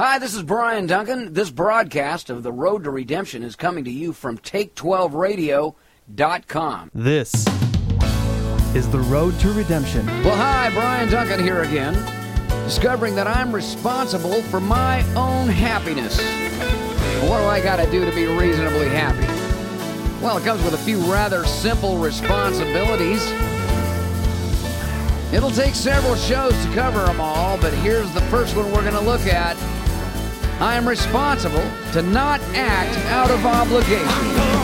Hi, this is Brian Duncan. This broadcast of The Road to Redemption is coming to you from Take12Radio.com. This is the road to redemption. Well, hi, Brian Duncan here again, discovering that I'm responsible for my own happiness. What do I got to do to be reasonably happy? Well, it comes with a few rather simple responsibilities. It'll take several shows to cover them all, but here's the first one we're going to look at. I am responsible to not act out of obligation.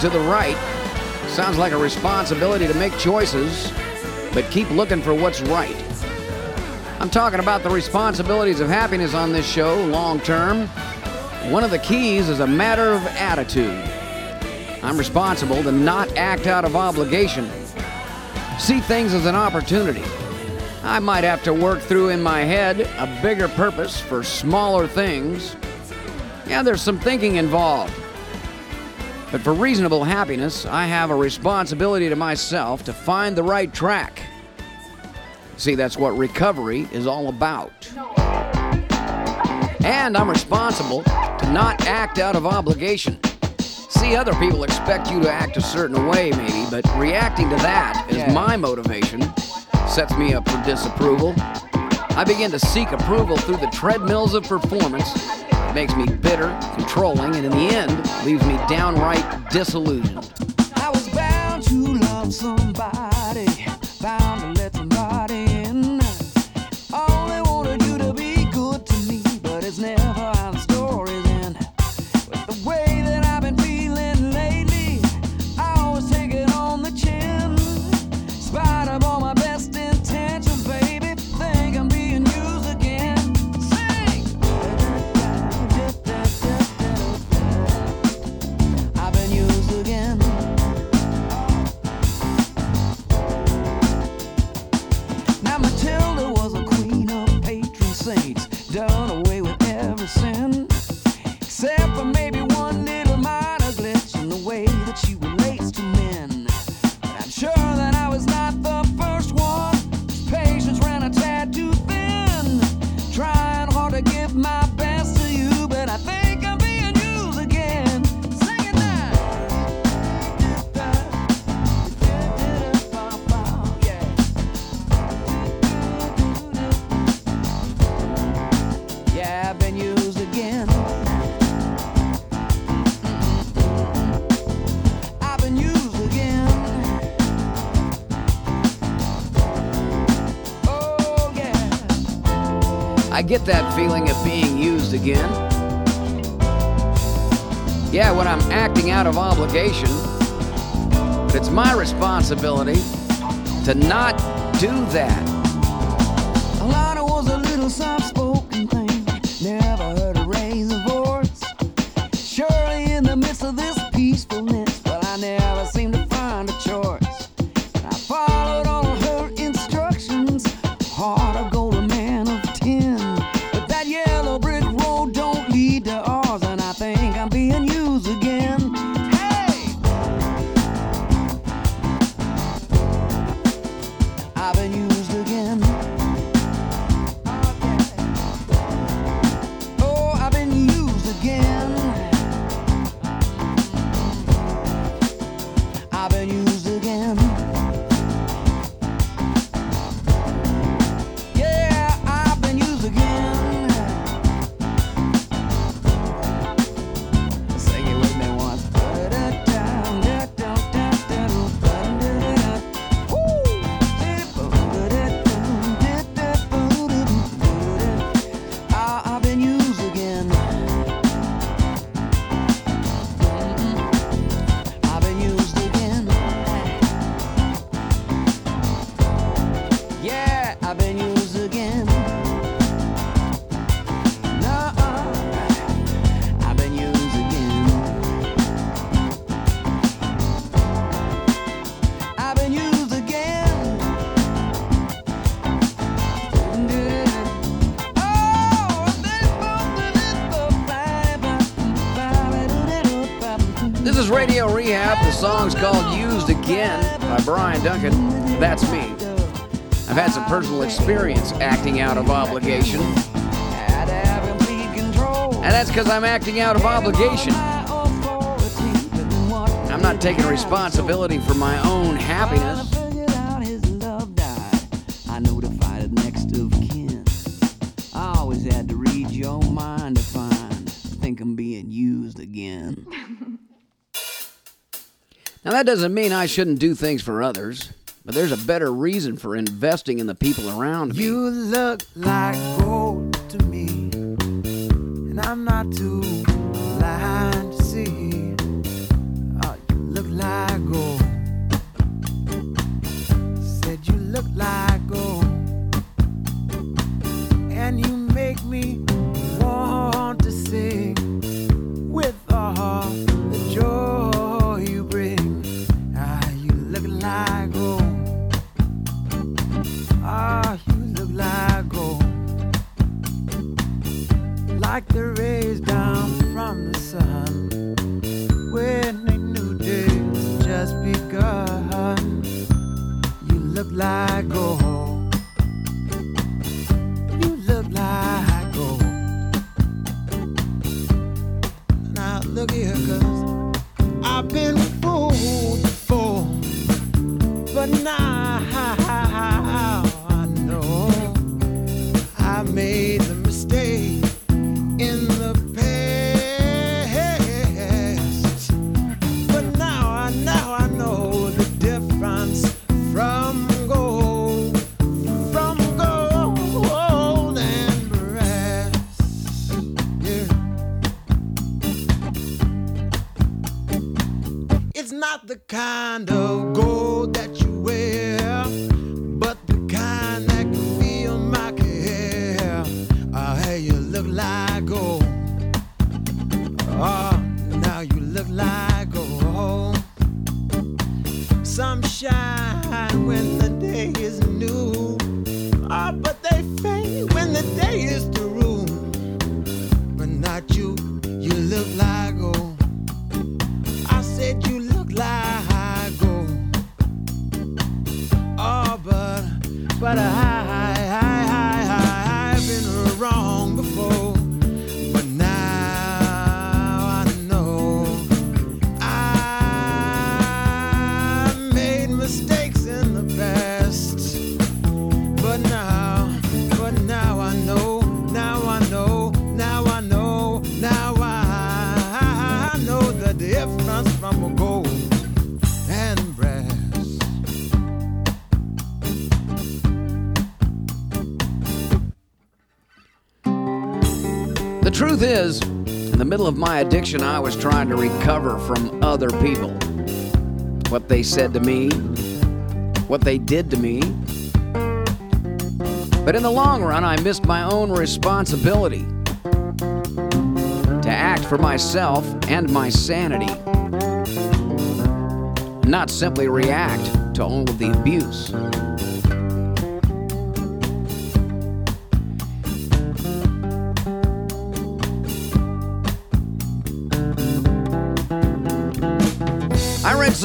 To the right. Sounds like a responsibility to make choices, but keep looking for what's right. I'm talking about the responsibilities of happiness on this show long term. One of the keys is a matter of attitude. I'm responsible to not act out of obligation. See things as an opportunity. I might have to work through in my head a bigger purpose for smaller things. Yeah, there's some thinking involved. But for reasonable happiness, I have a responsibility to myself to find the right track. See, that's what recovery is all about. And I'm responsible to not act out of obligation. See, other people expect you to act a certain way, maybe, but reacting to that is my motivation, sets me up for disapproval. I begin to seek approval through the treadmills of performance. Makes me bitter, controlling, and in the end, leaves me downright disillusioned. I was bound to love somebody, get that feeling of being used again. Yeah, when I'm acting out of obligation, but it's my responsibility to not do that. experience acting out of obligation. And that's because I'm acting out of obligation. I'm not taking responsibility for my own happiness. Now, that doesn't mean I shouldn't do things for others but there's a better reason for investing in the people around me. You look like gold to me, and I'm not too blind to see. Oh, you look like gold. Said you look like. like the rays down from the sun when a new day's just begun. You look like truth is, in the middle of my addiction, I was trying to recover from other people. What they said to me, what they did to me. But in the long run, I missed my own responsibility to act for myself and my sanity, not simply react to all of the abuse.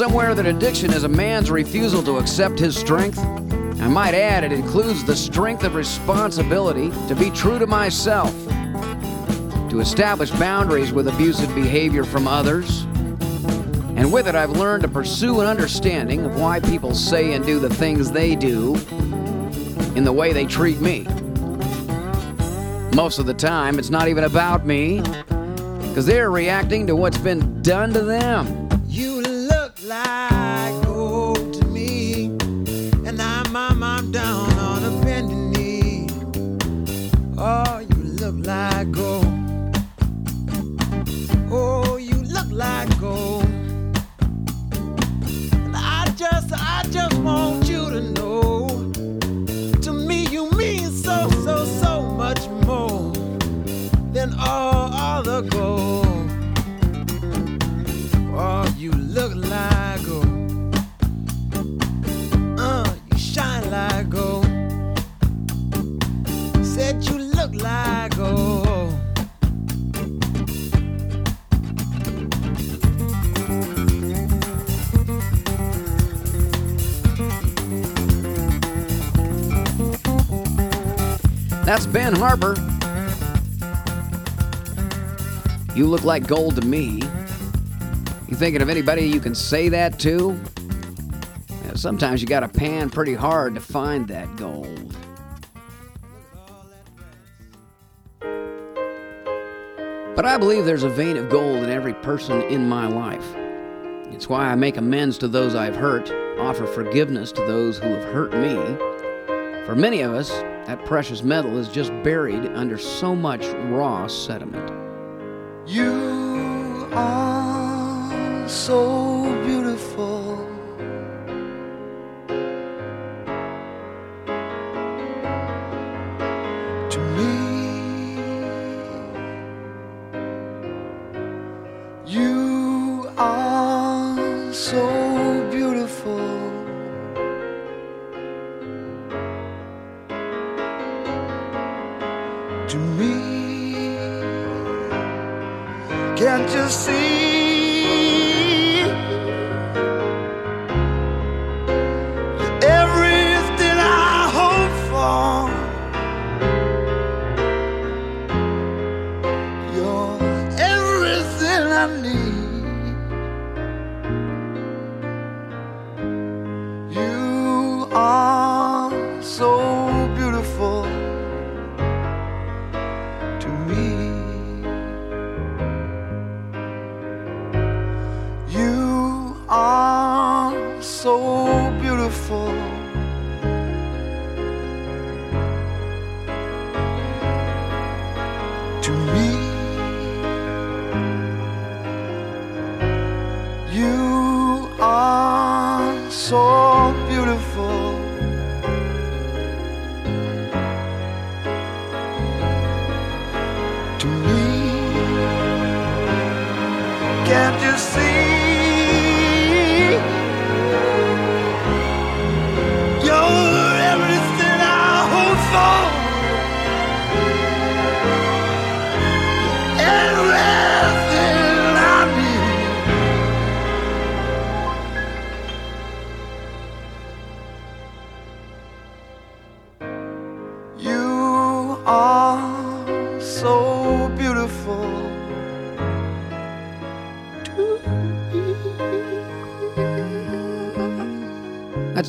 Somewhere that addiction is a man's refusal to accept his strength. I might add, it includes the strength of responsibility to be true to myself, to establish boundaries with abusive behavior from others. And with it, I've learned to pursue an understanding of why people say and do the things they do in the way they treat me. Most of the time, it's not even about me, because they're reacting to what's been done to them. Look Harper. You look like gold to me. You thinking of anybody you can say that to? Yeah, sometimes you gotta pan pretty hard to find that gold. But I believe there's a vein of gold in every person in my life. It's why I make amends to those I've hurt, offer forgiveness to those who have hurt me. For many of us, that precious metal is just buried under so much raw sediment. You are so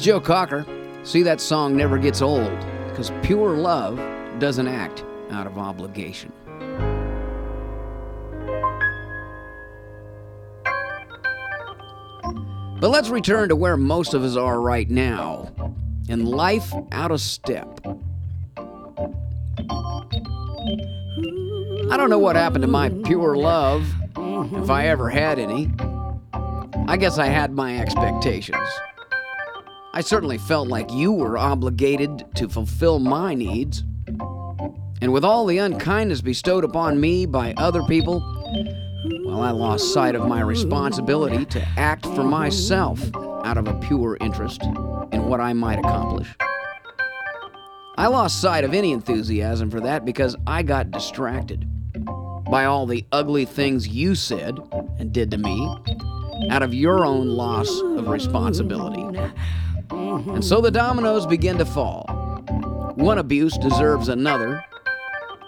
Joe Cocker. See, that song never gets old because pure love doesn't act out of obligation. But let's return to where most of us are right now in life out of step. I don't know what happened to my pure love, if I ever had any. I guess I had my expectations. I certainly felt like you were obligated to fulfill my needs. And with all the unkindness bestowed upon me by other people, well, I lost sight of my responsibility to act for myself out of a pure interest in what I might accomplish. I lost sight of any enthusiasm for that because I got distracted by all the ugly things you said and did to me out of your own loss of responsibility. And so the dominoes begin to fall. One abuse deserves another,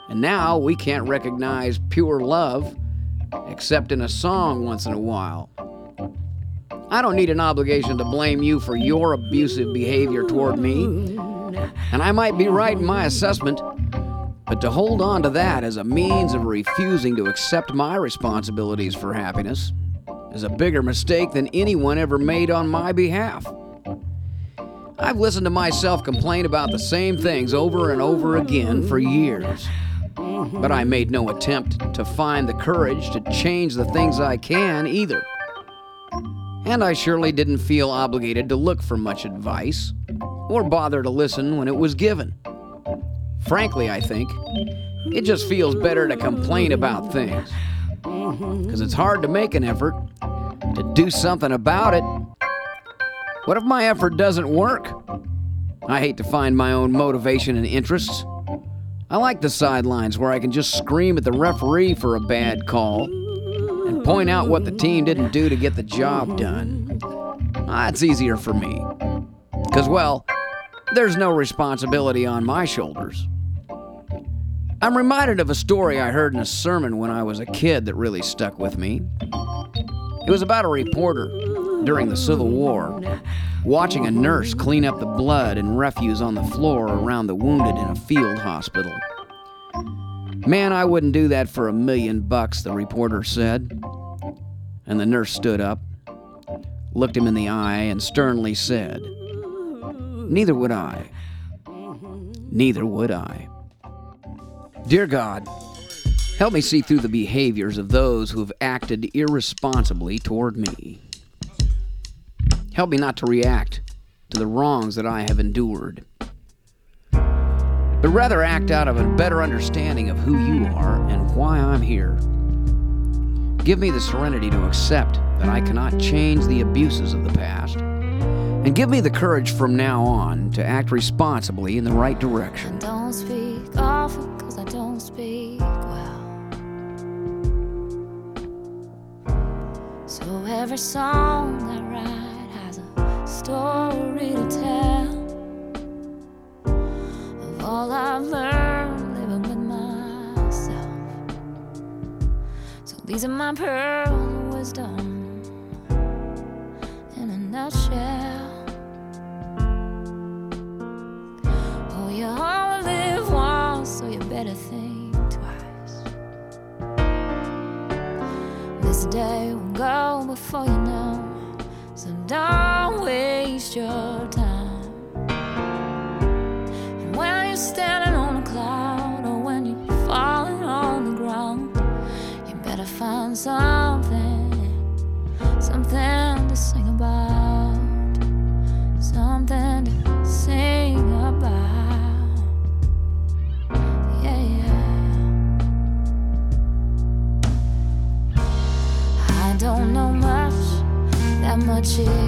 and now we can't recognize pure love except in a song once in a while. I don't need an obligation to blame you for your abusive behavior toward me, and I might be right in my assessment, but to hold on to that as a means of refusing to accept my responsibilities for happiness is a bigger mistake than anyone ever made on my behalf. I've listened to myself complain about the same things over and over again for years. But I made no attempt to find the courage to change the things I can either. And I surely didn't feel obligated to look for much advice or bother to listen when it was given. Frankly, I think it just feels better to complain about things. Because it's hard to make an effort to do something about it. What if my effort doesn't work? I hate to find my own motivation and interests. I like the sidelines where I can just scream at the referee for a bad call and point out what the team didn't do to get the job done. Ah, That's easier for me. Because, well, there's no responsibility on my shoulders. I'm reminded of a story I heard in a sermon when I was a kid that really stuck with me. It was about a reporter during the Civil War watching a nurse clean up the blood and refuse on the floor around the wounded in a field hospital. Man, I wouldn't do that for a million bucks, the reporter said. And the nurse stood up, looked him in the eye, and sternly said, Neither would I. Neither would I. Dear God, help me see through the behaviors of those who have acted irresponsibly toward me. Help me not to react to the wrongs that I have endured, but rather act out of a better understanding of who you are and why I'm here. Give me the serenity to accept that I cannot change the abuses of the past, and give me the courage from now on to act responsibly in the right direction. So every song story to tell of all I've learned living with myself. So these are my pearls of wisdom in a nutshell. Oh, you only live once, so you better think twice. This day will go before you know, so don't waste your time. And when you're standing on a cloud, or when you're falling on the ground, you better find something, something to sing about, something to sing about. Yeah, yeah. I don't know much, that much is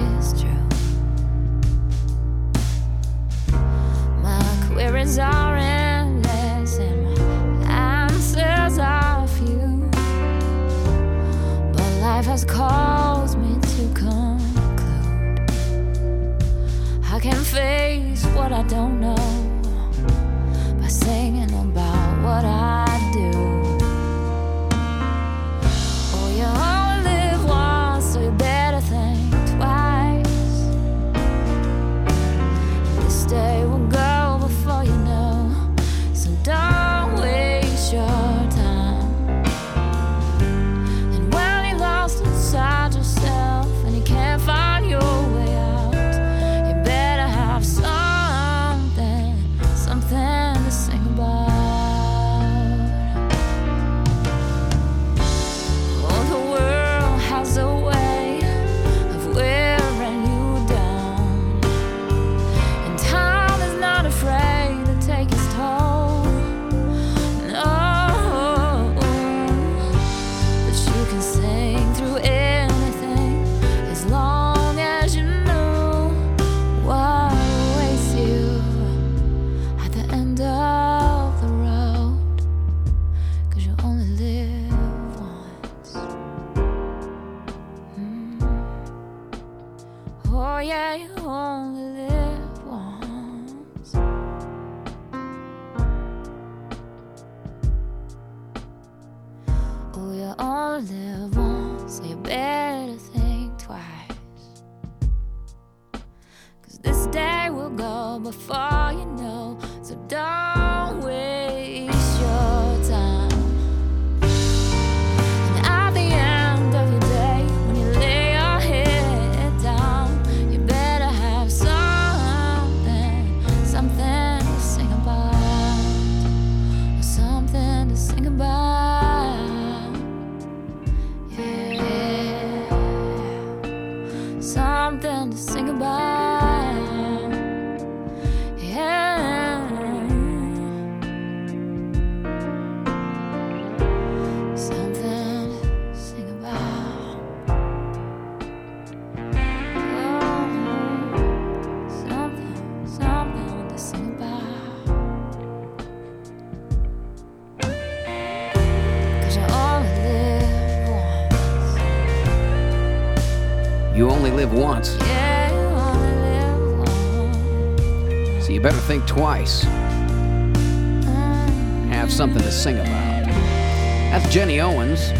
something to sing about. That's Jenny Owens.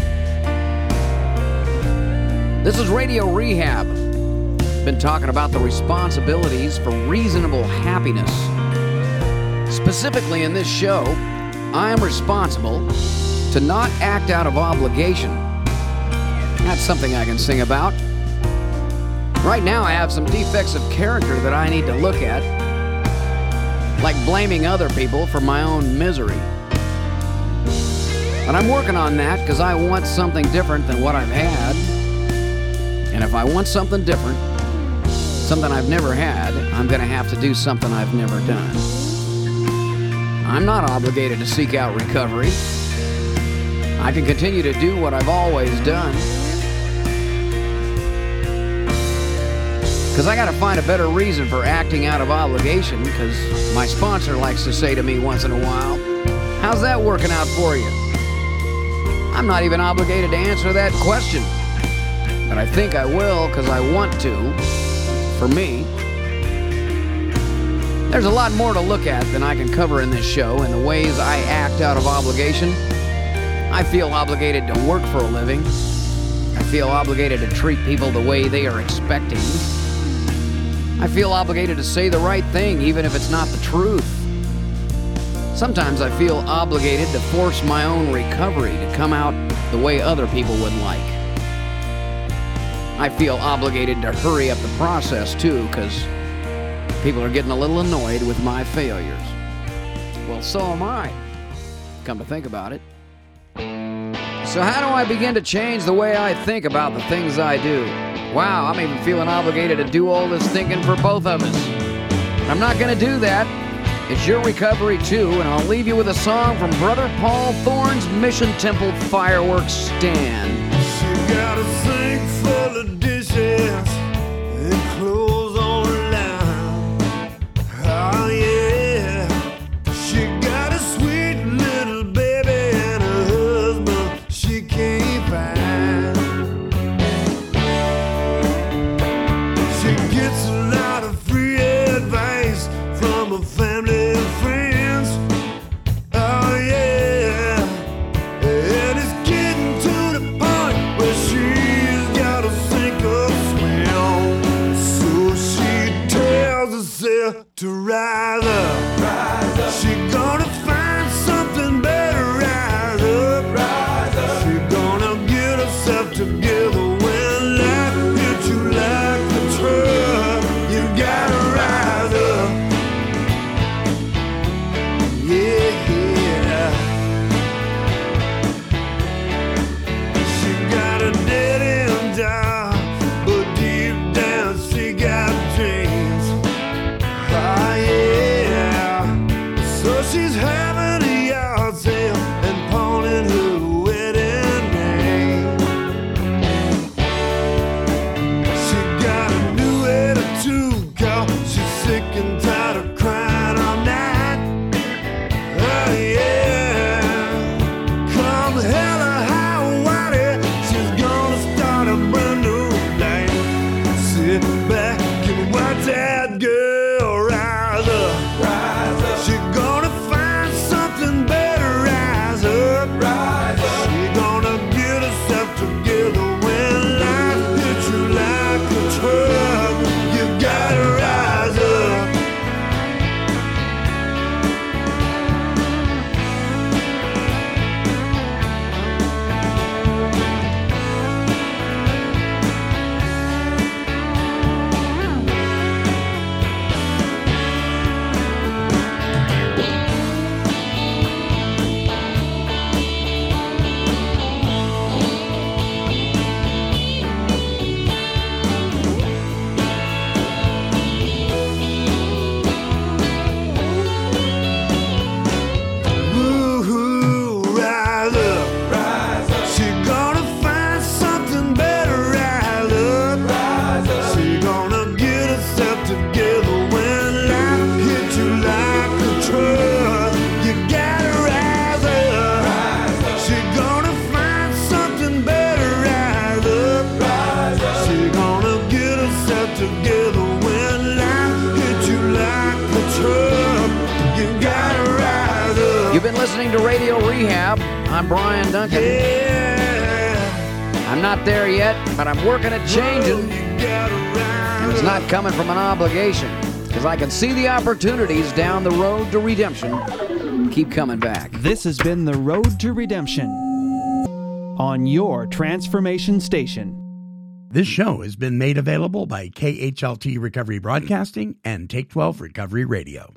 This is Radio Rehab. Been talking about the responsibilities for reasonable happiness. Specifically in this show, I am responsible to not act out of obligation. That's something I can sing about. Right now, I have some defects of character that I need to look at, like blaming other people for my own misery. But I'm working on that because I want something different than what I've had. And if I want something different, something I've never had, I'm going to have to do something I've never done. I'm not obligated to seek out recovery. I can continue to do what I've always done. Because I got to find a better reason for acting out of obligation, because my sponsor likes to say to me once in a while, How's that working out for you? I'm not even obligated to answer that question. But I think I will because I want to, for me. There's a lot more to look at than I can cover in this show and the ways I act out of obligation. I feel obligated to work for a living. I feel obligated to treat people the way they are expecting. I feel obligated to say the right thing even if it's not the truth. Sometimes I feel obligated to force my own recovery to come out the way other people would like. I feel obligated to hurry up the process too, because people are getting a little annoyed with my failures. Well, so am I. Come to think about it. So, how do I begin to change the way I think about the things I do? Wow, I'm even feeling obligated to do all this thinking for both of us. I'm not going to do that. It's your recovery too, and I'll leave you with a song from Brother Paul Thorn's Mission Temple Fireworks Stand. Herself together Rehab. I'm Brian Duncan. I'm not there yet, but I'm working at changing. And it's not coming from an obligation, because I can see the opportunities down the road to redemption. Keep coming back. This has been The Road to Redemption on your transformation station. This show has been made available by KHLT Recovery Broadcasting and Take 12 Recovery Radio.